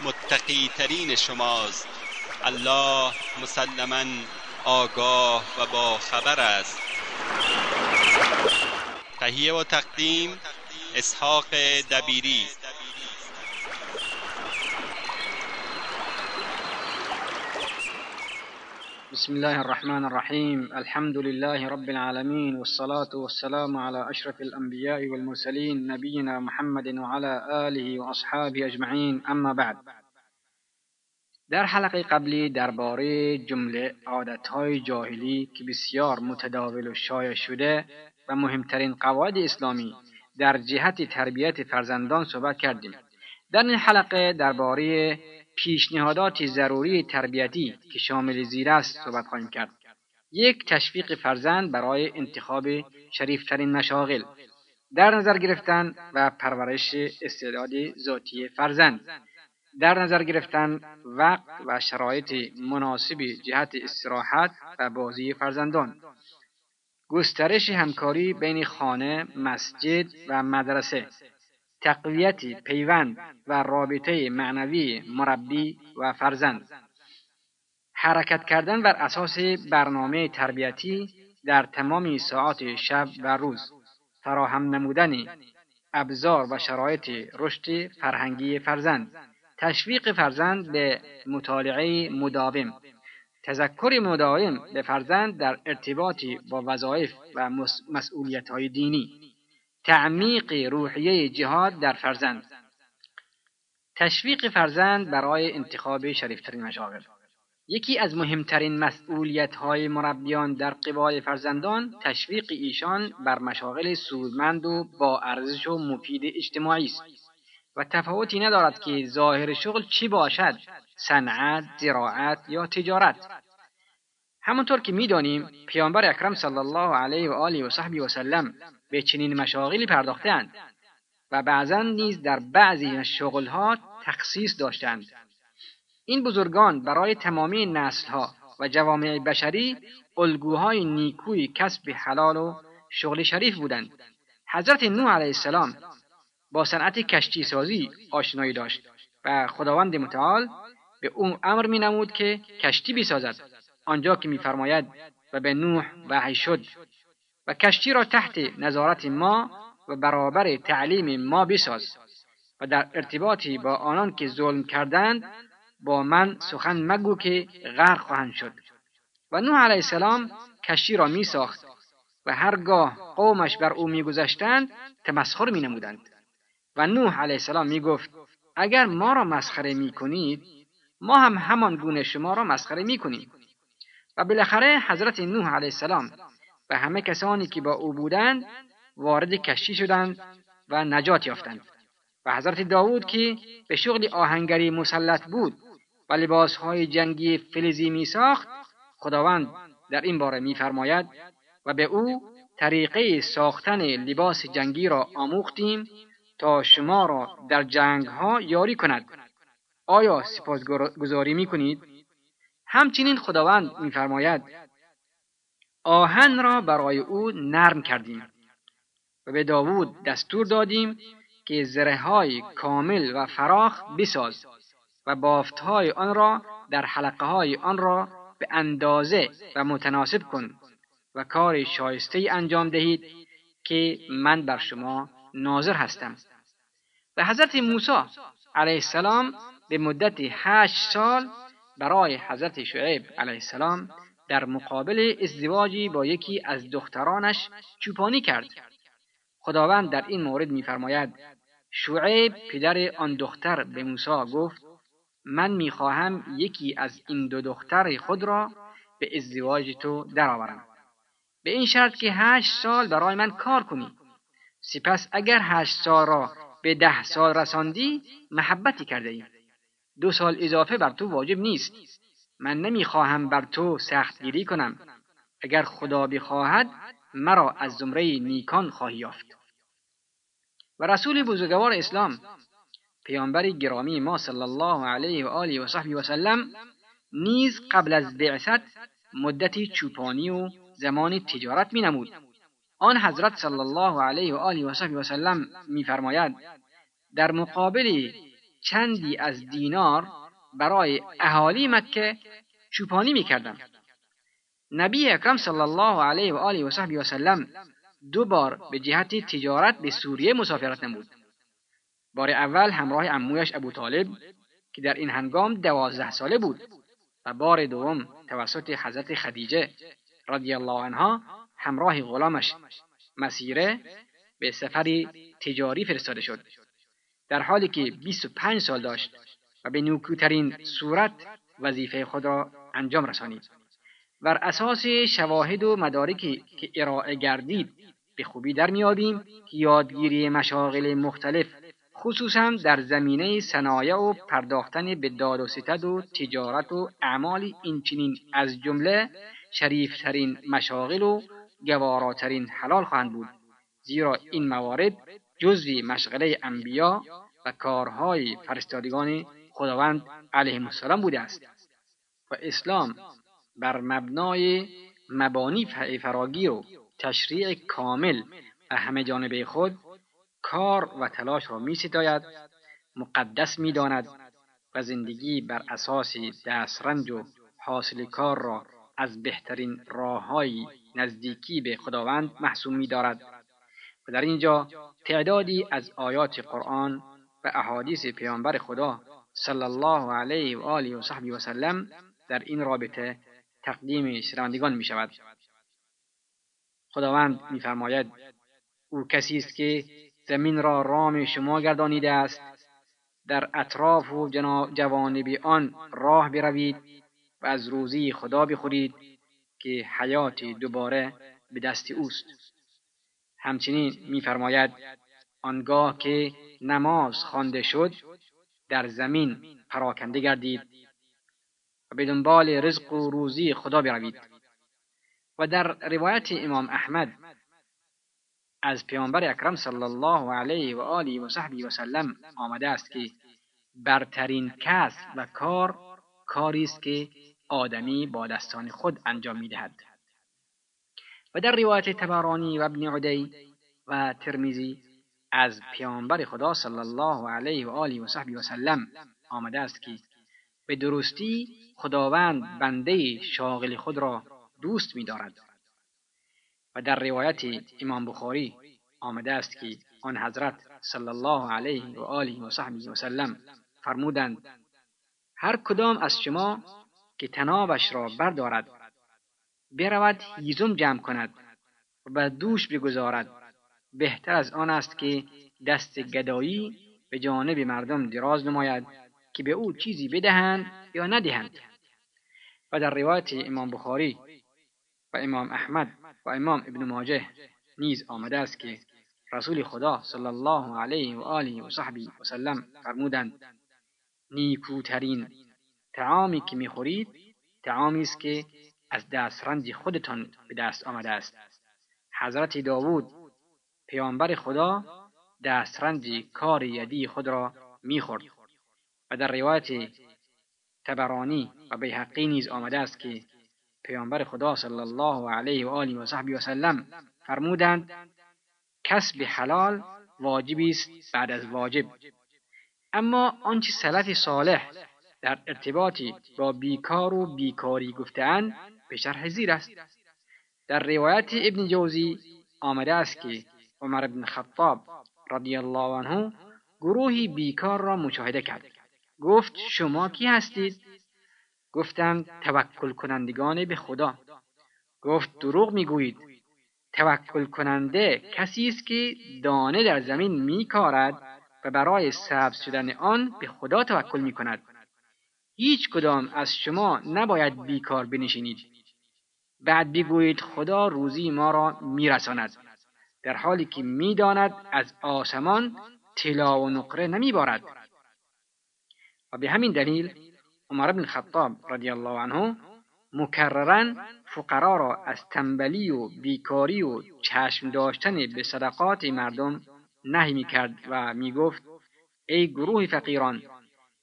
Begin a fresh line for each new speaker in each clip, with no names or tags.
متقی ترین شماست. الله مسلما آگاه و با خبر است. تهیه و تقدیم اسحاق دبیری.
بسم الله الرحمن الرحيم الحمد لله رب العالمين والصلاة والسلام على أشرف الأنبياء والمرسلين نبينا محمد وعلى آله وأصحابه أجمعين أما بعد در حلقه قبلی درباره جمله عادتهای جاهلی که بسیار متداول و شایع شده و مهمترین قواعد اسلامی در جهت تربیت فرزندان صحبت کردیم در این حلقه درباره پیشنهادات ضروری تربیتی که شامل زیر است صحبت خواهیم کرد. یک تشویق فرزند برای انتخاب شریفترین مشاغل. در نظر گرفتن و پرورش استعداد ذاتی فرزند. در نظر گرفتن وقت و شرایط مناسب جهت استراحت و بازی فرزندان. گسترش همکاری بین خانه، مسجد و مدرسه. تقویت پیوند و رابطه معنوی مربی و فرزند. حرکت کردن بر اساس برنامه تربیتی در تمام ساعات شب و روز فراهم نمودن ابزار و شرایط رشد فرهنگی فرزند. تشویق فرزند به مطالعه مداوم. تذکر مداوم به فرزند در ارتباطی با وظایف و مسئولیت های دینی. تعمیق روحیه جهاد در فرزند. تشویق فرزند برای انتخاب شریفترین مشاغل. یکی از مهمترین مسئولیت های مربیان در قبال فرزندان تشویق ایشان بر مشاغل سودمند و با ارزش و مفید اجتماعی است و تفاوتی ندارد که ظاهر شغل چی باشد؟ صنعت زراعت یا تجارت. همونطور که می‌دانیم پیامبر اکرم صلی الله علیه و آله و صحبی و سلم به چنین مشاغلی پرداختند و بعضا نیز در بعضی شغلها تخصیص داشتند. این بزرگان برای تمامی نسلها و جوامع بشری الگوهای نیکوی کسب حلال و شغل شریف بودند. حضرت نوح علیه السلام با صنعت کشتی سازی آشنایی داشت و خداوند متعال به او امر می نمود که کشتی بسازد. آنجا که میفرماید و به نوح وحی شد و کشتی را تحت نظارت ما و برابر تعلیم ما بساز و در ارتباطی با آنان که ظلم کردند با من سخن مگو که غرق خواهند شد. و نوح علیه السلام کشتی را می ساخت و هرگاه قومش بر او میگذشتند تمسخر می نمودند. و نوح علیه السلام می گفت اگر ما را مسخره می کنید ما هم همان گونه شما را مسخره می کنیم. و بالاخره حضرت نوح علیه السلام همه کسانی که با او بودند وارد کشتی شدند و نجات یافتند و حضرت داوود که به شغل آهنگری مسلط بود و لباسهای جنگی فلزی می ساخت خداوند در این باره میفرماید و به او طریقه ساختن لباس جنگی را آموختیم تا شما را در جنگ ها یاری کند آیا سپاسگزاری می کنید؟ همچنین خداوند میفرماید آهن را برای او نرم کردیم و به داوود دستور دادیم که زره های کامل و فراخ بساز و بافت های آن را در حلقه های آن را به اندازه و متناسب کن و کار شایسته انجام دهید که من بر شما ناظر هستم. و حضرت موسی علیه السلام به مدت هشت سال برای حضرت شعیب علیه السلام در مقابل ازدواجی با یکی از دخترانش چوپانی کرد. خداوند در این مورد میفرماید شعیب پدر آن دختر به موسی گفت من می‌خواهم یکی از این دو دختر خود را به ازدواج تو درآورم. به این شرط که هشت سال برای من کار کنی. سپس اگر هشت سال را به ده سال رساندی محبتی کرده ای. دو سال اضافه بر تو واجب نیست. من نمی‌خواهم بر تو سختگیری کنم اگر خدا بخواهد مرا از زمره نیکان خواهی یافت و رسول بزرگوار اسلام پیامبر گرامی ما صلی الله علیه و آله و صحبی و سلم نیز قبل از بعثت مدتی چوپانی و زمان تجارت می نمود. آن حضرت صلی الله علیه و آله و صحبی و سلم میفرماید در مقابل چندی از دینار برای اهالی مکه چوپانی می‌کردم. نبی اکرم صلی الله علیه و آله و صحبی و سلم دو بار به جهت تجارت به سوریه مسافرت نمود. بار اول همراه امویش ابو طالب که در این هنگام دوازده ساله بود و بار دوم توسط حضرت خدیجه رضی الله عنها همراه غلامش مسیره به سفری تجاری فرستاده شد. در حالی که 25 سال داشت و به نیکوترین صورت وظیفه خود را انجام رسانید. بر اساس شواهد و مدارکی که ارائه گردید به خوبی در میابیم که یادگیری مشاغل مختلف خصوصا در زمینه صنایع و پرداختن به داد و ستد و تجارت و اعمال اینچنین از جمله شریفترین مشاغل و گواراترین حلال خواهند بود. زیرا این موارد جزوی مشغله انبیا و کارهای فرستادگان خداوند علیه السلام بوده است. و اسلام بر مبنای مبانی فراگیر و تشریع کامل و همه جانبه خود کار و تلاش را می ستاید مقدس می داند و زندگی بر اساس دسترنج و حاصل کار را از بهترین راههای نزدیکی به خداوند محسوب می دارد و در اینجا تعدادی از آیات قرآن و احادیث پیامبر خدا صلی الله علیه و آله و صحبی و سلم در این رابطه تقدیم شنوندگان می شود. خداوند میفرماید او کسی است که زمین را رام شما گردانیده است در اطراف و جوانب آن راه بروید و از روزی خدا بخورید که حیات دوباره به دست اوست. همچنین میفرماید آنگاه که نماز خوانده شد در زمین پراکنده گردید و به دنبال رزق و روزی خدا بروید. و در روایت امام احمد از پیامبر اکرم صلی الله علیه و آله و صحبی و سلم آمده است که برترین کس و کار کاری است که آدمی با دستان خود انجام می‌دهد. و در روایت تبرانی و ابن عدی و ترمیزی از پیامبر خدا صلی الله علیه و آله و صحبی و سلم آمده است که به درستی خداوند بنده شاغل خود را دوست می‌دارد. و در روایت امام بخاری آمده است که آن حضرت صلی الله علیه و آله و صحبه و سلم فرمودند هر کدام از شما که تنابش را بردارد برود هیزم جمع کند و به دوش بگذارد بهتر از آن است که دست گدایی به جانب مردم دراز نماید که به او چیزی بدهند یا ندهند. و در روایت امام بخاری و امام احمد و امام ابن ماجه نیز آمده است که رسول خدا صلی الله علیه و آله و صحبی و سلم فرمودند نیکوترین تعامی که می‌خورید تعامی است که از دسترنج خودتان به دست آمده است. حضرت داوود پیامبر خدا دسترنج کار یدی خود را می‌خورد. و در روایت تبرانی و بیحقی نیز آمده است که پیامبر خدا صلی الله علیه و آله و صحبی و سلم فرمودند کسب حلال واجبی است بعد از واجب. اما آنچه سلف صالح در ارتباطی با بیکار و بیکاری گفتهاند به شرح زیر است. در روایت ابن جوزی آمده است که عمر بن خطاب رضی الله عنه گروهی بیکار را مشاهده کرد. گفت شما کی هستید؟ گفتند توکل کنندگان به خدا. گفت دروغ می‌گویید. توکل کننده کسی است که دانه در زمین میکارد و برای سبز شدن آن به خدا توکل می کند. هیچ کدام از شما نباید بیکار بنشینید. بعد بگویید خدا روزی ما را میرساند. در حالی که می‌داند از آسمان طلا و نقره نمیبارد. و به همین دلیل عمر بن خطاب رضی الله عنه مکررا فقرا را از تنبلی و بیکاری و چشم داشتن به صدقات مردم نهی می‌کرد و می‌گفت ای گروه فقیران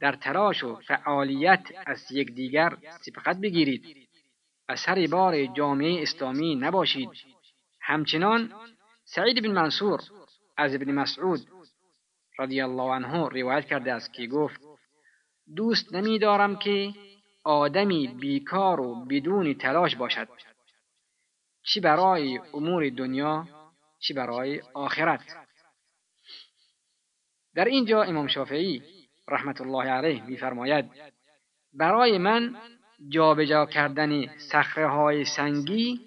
در تلاش و فعالیت از یکدیگر سبقت بگیرید و سر بار جامعه اسلامی نباشید. همچنان سعید بن منصور از ابن مسعود رضی الله عنه روایت کرده است که گفت دوست نمیدارم که آدمی بیکار و بدون تلاش باشد. چی برای امور دنیا چی برای آخرت. در اینجا امام شافعی رحمت الله علیه میفرماید برای من جابجا کردن صخره های سنگی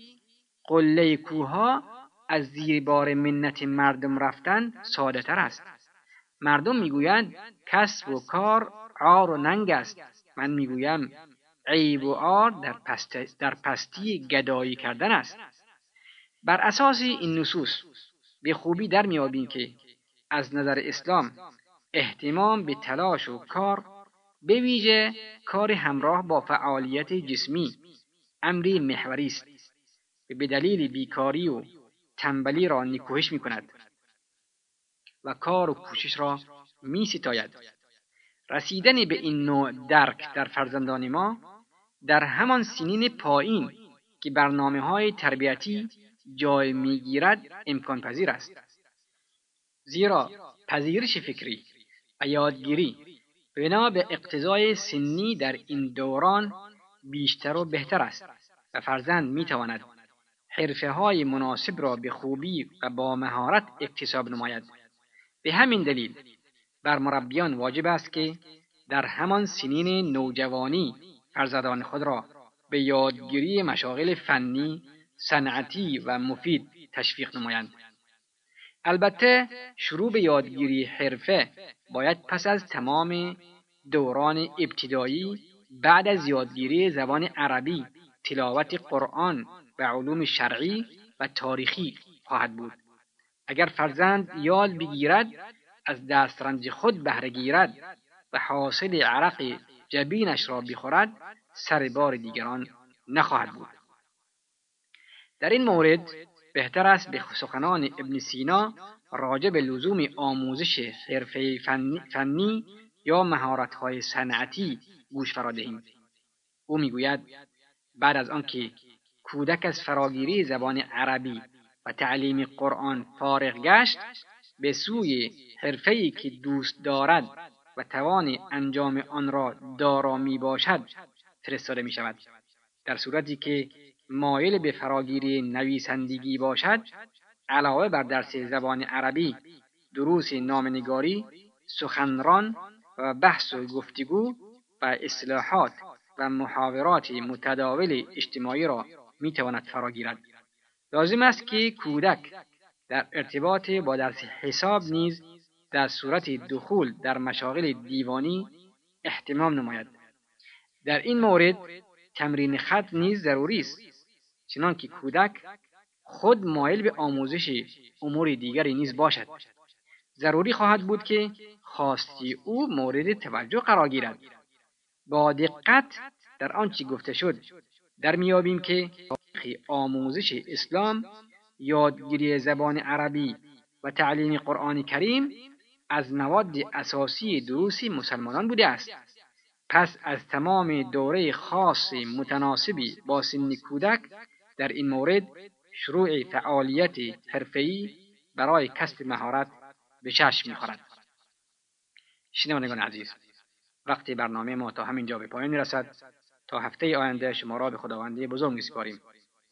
قله کوها از زیر بار منت مردم رفتن ساده تر است. مردم می‌گویند کسب و کار عار و ننگ است. من می‌گویم عیب و عار در, پست در پستی گدایی کردن است. بر اساس این نصوص به خوبی در میابیم که از نظر اسلام احتمام به تلاش و کار به ویژه کار همراه با فعالیت جسمی امری محوری است. به دلیل بیکاری و تنبلی را نکوهش می کند و کار و کوشش را می ستاید. رسیدن به این نوع درک در فرزندان ما در همان سنین پایین که برنامه های تربیتی جای می‌گیرد امکان پذیر است زیرا پذیرش فکری و یادگیری بنا به اقتضای سنی در این دوران بیشتر و بهتر است و فرزند می تواند حرفه های مناسب را به خوبی و با مهارت اکتساب نماید به همین دلیل بر مربیان واجب است که در همان سنین نوجوانی فرزندان خود را به یادگیری مشاغل فنی، صنعتی و مفید تشویق نمایند. البته شروع به یادگیری حرفه باید پس از تمام دوران ابتدایی بعد از یادگیری زبان عربی، تلاوت قرآن و علوم شرعی و تاریخی خواهد بود. اگر فرزند یاد بگیرد از دسترنج خود بهره گیرد و حاصل عرق جبینش را بخورد سر بار دیگران نخواهد بود در این مورد بهتر است به سخنان ابن سینا راجع به لزوم آموزش حرفه فنی, یا مهارت‌های صنعتی گوش فرا دهیم او می‌گوید بعد از آنکه کودک از فراگیری زبان عربی و تعلیم قرآن فارغ گشت به سوی حرفه‌ای که دوست دارد و توان انجام آن را دارا می باشد فرستاده می شود در صورتی که مایل به فراگیری نویسندگی باشد علاوه بر درس زبان عربی دروس نامنگاری سخنران و بحث و گفتگو و اصلاحات و محاورات متداول اجتماعی را می تواند فراگیرد لازم است که کودک در ارتباط با درس حساب نیز در صورت دخول در مشاغل دیوانی احتمام نماید. در این مورد تمرین خط نیز ضروری است چنانکه کودک خود مایل به آموزش امور دیگری نیز باشد. ضروری خواهد بود که خواستی او مورد توجه قرار گیرد. با دقت در آنچه گفته شد در میابیم که آموزش اسلام یادگیری زبان عربی و تعلیم قرآن کریم از مواد اساسی دروس مسلمانان بوده است. پس از تمام دوره خاص متناسبی با سن کودک در این مورد شروع فعالیت حرفه‌ای برای کسب مهارت به چشم می‌خورد. شنوندگان عزیز وقتی برنامه ما تا همین جا به پایان می‌رسد. هفته آینده شما را به خداوندی بزرگ میسپاریم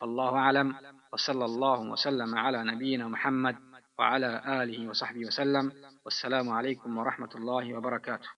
الله اعلم وصلى الله وسلم على نبينا محمد وعلى آله وصحبه وسلم والسلام عليكم ورحمة الله وبركاته